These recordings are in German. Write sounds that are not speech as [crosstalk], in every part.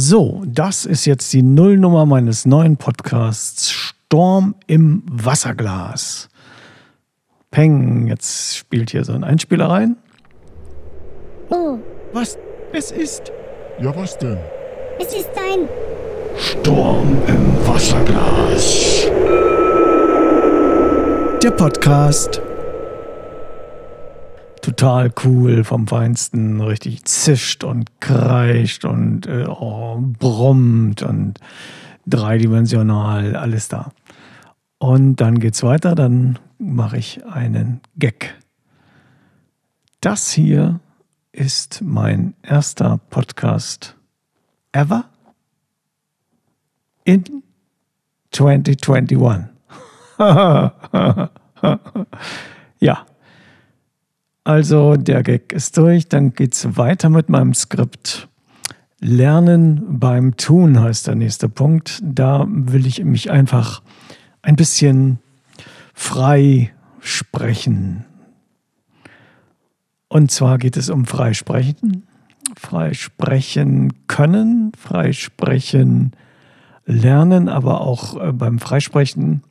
So, das ist jetzt die Nullnummer meines neuen Podcasts Sturm im Wasserglas. Peng, jetzt spielt hier so ein Einspieler rein. Oh, Was? Es ist Ja, was denn? es ist ein. Sturm im Wasserglas. Der Podcast. Total cool, vom Feinsten, richtig zischt und kreischt und äh, oh, brummt und dreidimensional, alles da. Und dann geht's weiter, dann mache ich einen Gag. Das hier ist mein erster Podcast ever in 2021. [laughs] ja. Also der Gag ist durch, dann geht's weiter mit meinem Skript. Lernen beim Tun heißt der nächste Punkt. Da will ich mich einfach ein bisschen frei sprechen. Und zwar geht es um Freisprechen, Freisprechen können, Freisprechen lernen, aber auch äh, beim Freisprechen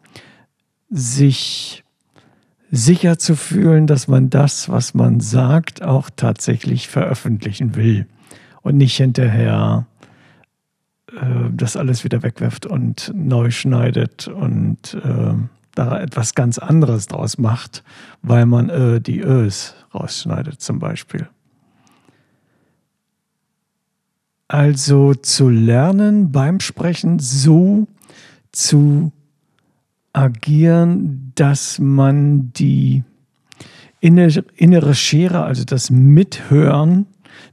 sich sicher zu fühlen, dass man das, was man sagt, auch tatsächlich veröffentlichen will und nicht hinterher äh, das alles wieder wegwirft und neu schneidet und äh, da etwas ganz anderes draus macht, weil man äh, die Ös rausschneidet zum Beispiel. Also zu lernen beim Sprechen so zu agieren, dass man die inne- innere Schere, also das Mithören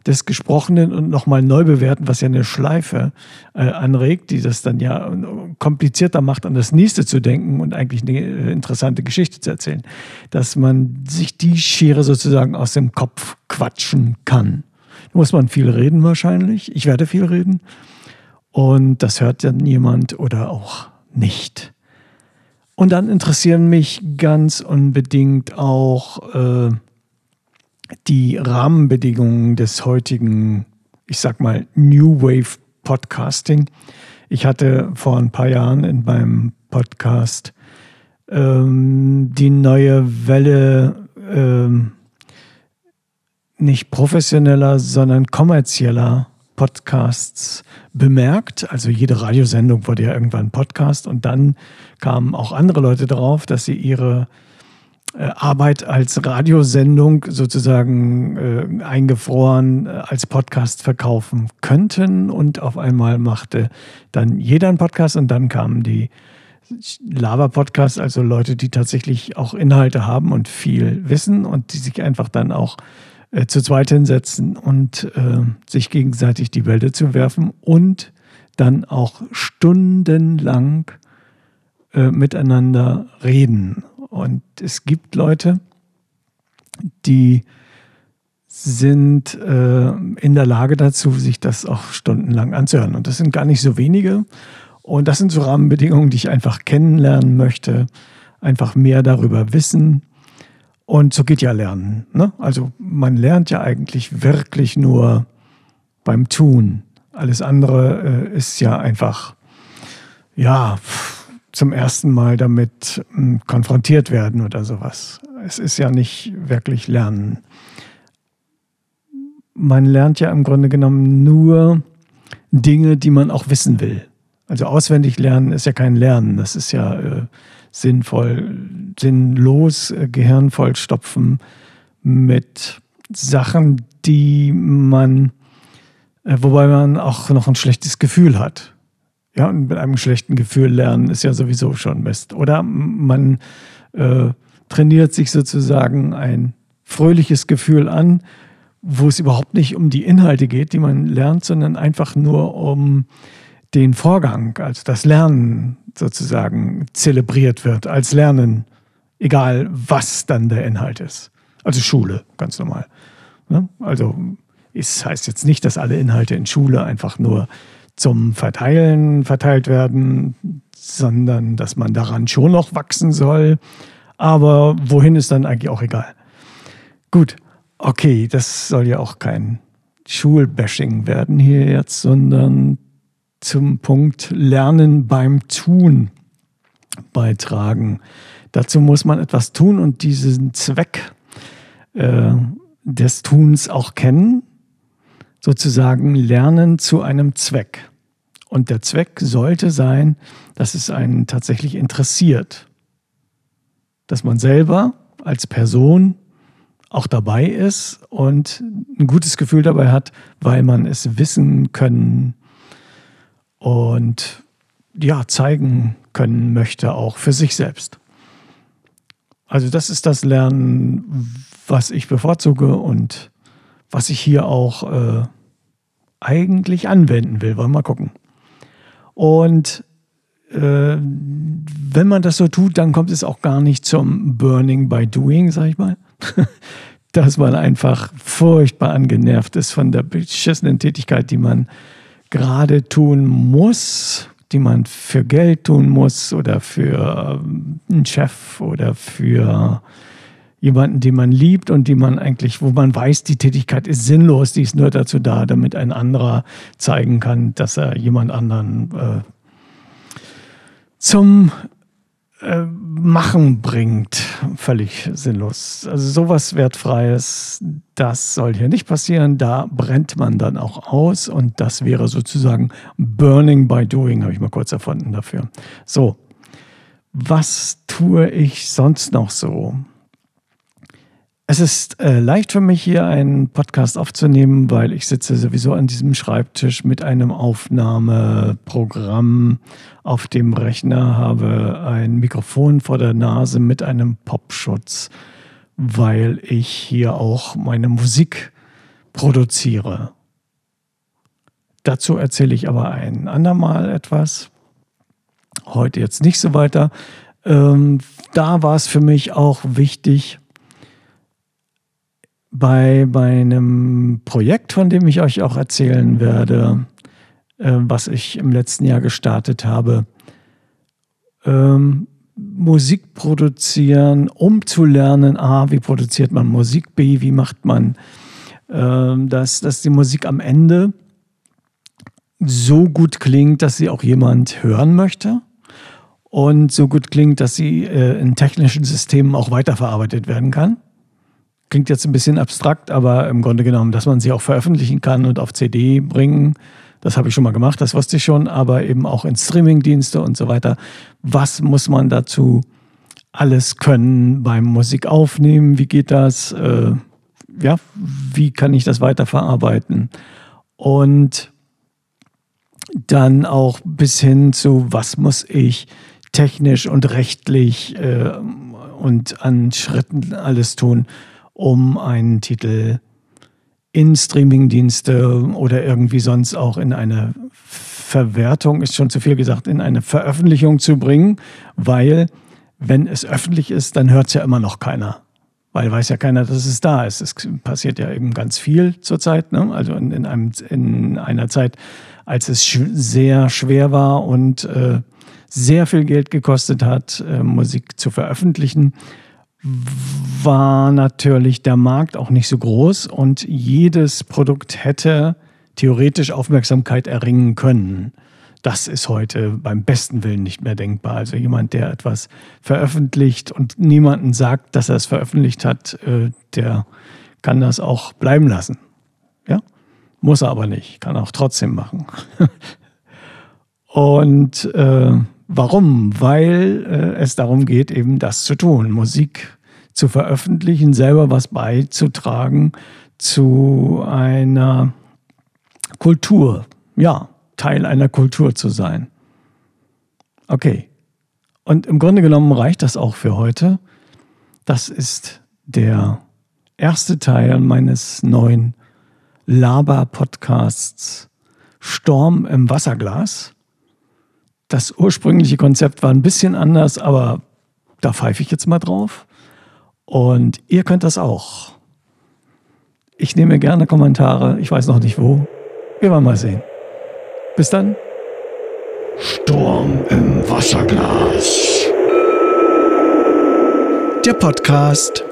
des Gesprochenen und nochmal neu bewerten, was ja eine Schleife äh, anregt, die das dann ja komplizierter macht, an das nächste zu denken und eigentlich eine äh, interessante Geschichte zu erzählen, dass man sich die Schere sozusagen aus dem Kopf quatschen kann. Da muss man viel reden wahrscheinlich. Ich werde viel reden. Und das hört dann jemand oder auch nicht. Und dann interessieren mich ganz unbedingt auch äh, die Rahmenbedingungen des heutigen, ich sag mal, New Wave Podcasting. Ich hatte vor ein paar Jahren in meinem Podcast ähm, die neue Welle ähm, nicht professioneller, sondern kommerzieller Podcasts bemerkt. Also jede Radiosendung wurde ja irgendwann ein Podcast. Und dann kamen auch andere Leute darauf, dass sie ihre äh, Arbeit als Radiosendung sozusagen äh, eingefroren äh, als Podcast verkaufen könnten. Und auf einmal machte dann jeder einen Podcast. Und dann kamen die Lava-Podcasts, also Leute, die tatsächlich auch Inhalte haben und viel wissen und die sich einfach dann auch äh, zu zweit hinsetzen und äh, sich gegenseitig die Bälle zu werfen und dann auch stundenlang äh, miteinander reden. Und es gibt Leute, die sind äh, in der Lage dazu, sich das auch stundenlang anzuhören. Und das sind gar nicht so wenige. Und das sind so Rahmenbedingungen, die ich einfach kennenlernen möchte, einfach mehr darüber wissen. Und so geht ja Lernen. Ne? Also man lernt ja eigentlich wirklich nur beim Tun. Alles andere äh, ist ja einfach, ja, zum ersten Mal damit mh, konfrontiert werden oder sowas. Es ist ja nicht wirklich Lernen. Man lernt ja im Grunde genommen nur Dinge, die man auch wissen will. Also auswendig lernen ist ja kein Lernen, das ist ja äh, sinnvoll, sinnlos, äh, Gehirn vollstopfen mit Sachen, die man, äh, wobei man auch noch ein schlechtes Gefühl hat. Ja, und mit einem schlechten Gefühl lernen ist ja sowieso schon Mist. Oder man äh, trainiert sich sozusagen ein fröhliches Gefühl an, wo es überhaupt nicht um die Inhalte geht, die man lernt, sondern einfach nur um den Vorgang, also das Lernen sozusagen zelebriert wird als Lernen, egal was dann der Inhalt ist. Also Schule, ganz normal. Ne? Also es heißt jetzt nicht, dass alle Inhalte in Schule einfach nur zum Verteilen verteilt werden, sondern dass man daran schon noch wachsen soll. Aber wohin ist dann eigentlich auch egal. Gut, okay, das soll ja auch kein Schulbashing werden hier jetzt, sondern zum Punkt Lernen beim Tun beitragen. Dazu muss man etwas tun und diesen Zweck äh, des Tuns auch kennen, sozusagen lernen zu einem Zweck. Und der Zweck sollte sein, dass es einen tatsächlich interessiert, dass man selber als Person auch dabei ist und ein gutes Gefühl dabei hat, weil man es wissen können und ja, zeigen können möchte, auch für sich selbst. Also das ist das Lernen, was ich bevorzuge und was ich hier auch äh, eigentlich anwenden will. Wollen wir mal gucken. Und äh, wenn man das so tut, dann kommt es auch gar nicht zum Burning by Doing, sag ich mal. [laughs] Dass man einfach furchtbar angenervt ist von der beschissenen Tätigkeit, die man gerade tun muss, die man für Geld tun muss oder für ähm, einen Chef oder für jemanden, den man liebt und die man eigentlich, wo man weiß, die Tätigkeit ist sinnlos, die ist nur dazu da, damit ein anderer zeigen kann, dass er jemand anderen äh, zum äh, Machen bringt. Völlig sinnlos. Also sowas Wertfreies, das soll hier nicht passieren. Da brennt man dann auch aus und das wäre sozusagen Burning by Doing, habe ich mal kurz erfunden dafür. So, was tue ich sonst noch so? Es ist äh, leicht für mich, hier einen Podcast aufzunehmen, weil ich sitze sowieso an diesem Schreibtisch mit einem Aufnahmeprogramm auf dem Rechner, habe ein Mikrofon vor der Nase mit einem Popschutz, weil ich hier auch meine Musik produziere. Dazu erzähle ich aber ein andermal etwas. Heute jetzt nicht so weiter. Ähm, da war es für mich auch wichtig, bei meinem Projekt, von dem ich euch auch erzählen werde, äh, was ich im letzten Jahr gestartet habe, ähm, Musik produzieren, um zu lernen, A, wie produziert man Musik, B, wie macht man, äh, dass, dass die Musik am Ende so gut klingt, dass sie auch jemand hören möchte und so gut klingt, dass sie äh, in technischen Systemen auch weiterverarbeitet werden kann. Klingt jetzt ein bisschen abstrakt, aber im Grunde genommen, dass man sie auch veröffentlichen kann und auf CD bringen, das habe ich schon mal gemacht, das wusste ich schon, aber eben auch in Streamingdienste und so weiter. Was muss man dazu alles können beim Musik aufnehmen? Wie geht das? Äh, ja, wie kann ich das weiterverarbeiten? Und dann auch bis hin zu, was muss ich technisch und rechtlich äh, und an Schritten alles tun, um einen Titel in Streamingdienste oder irgendwie sonst auch in eine Verwertung, ist schon zu viel gesagt, in eine Veröffentlichung zu bringen, weil wenn es öffentlich ist, dann hört es ja immer noch keiner. Weil weiß ja keiner, dass es da ist. Es passiert ja eben ganz viel zurzeit. Ne? Also in, in, einem, in einer Zeit, als es sch sehr schwer war und äh, sehr viel Geld gekostet hat, äh, Musik zu veröffentlichen, war natürlich der Markt auch nicht so groß und jedes Produkt hätte theoretisch Aufmerksamkeit erringen können. Das ist heute beim besten Willen nicht mehr denkbar. Also jemand, der etwas veröffentlicht und niemanden sagt, dass er es veröffentlicht hat, äh, der kann das auch bleiben lassen. Ja? Muss er aber nicht, kann auch trotzdem machen. [laughs] und äh, warum? Weil äh, es darum geht, eben das zu tun, Musik zu veröffentlichen, selber was beizutragen zu einer Kultur. Ja, Teil einer Kultur zu sein. Okay. Und im Grunde genommen reicht das auch für heute. Das ist der erste Teil meines neuen Laber-Podcasts Storm im Wasserglas. Das ursprüngliche Konzept war ein bisschen anders, aber da pfeife ich jetzt mal drauf. Und ihr könnt das auch. Ich nehme gerne Kommentare. Ich weiß noch nicht wo. Wir werden mal sehen. Bis dann. Sturm im Wasserglas. Der Podcast.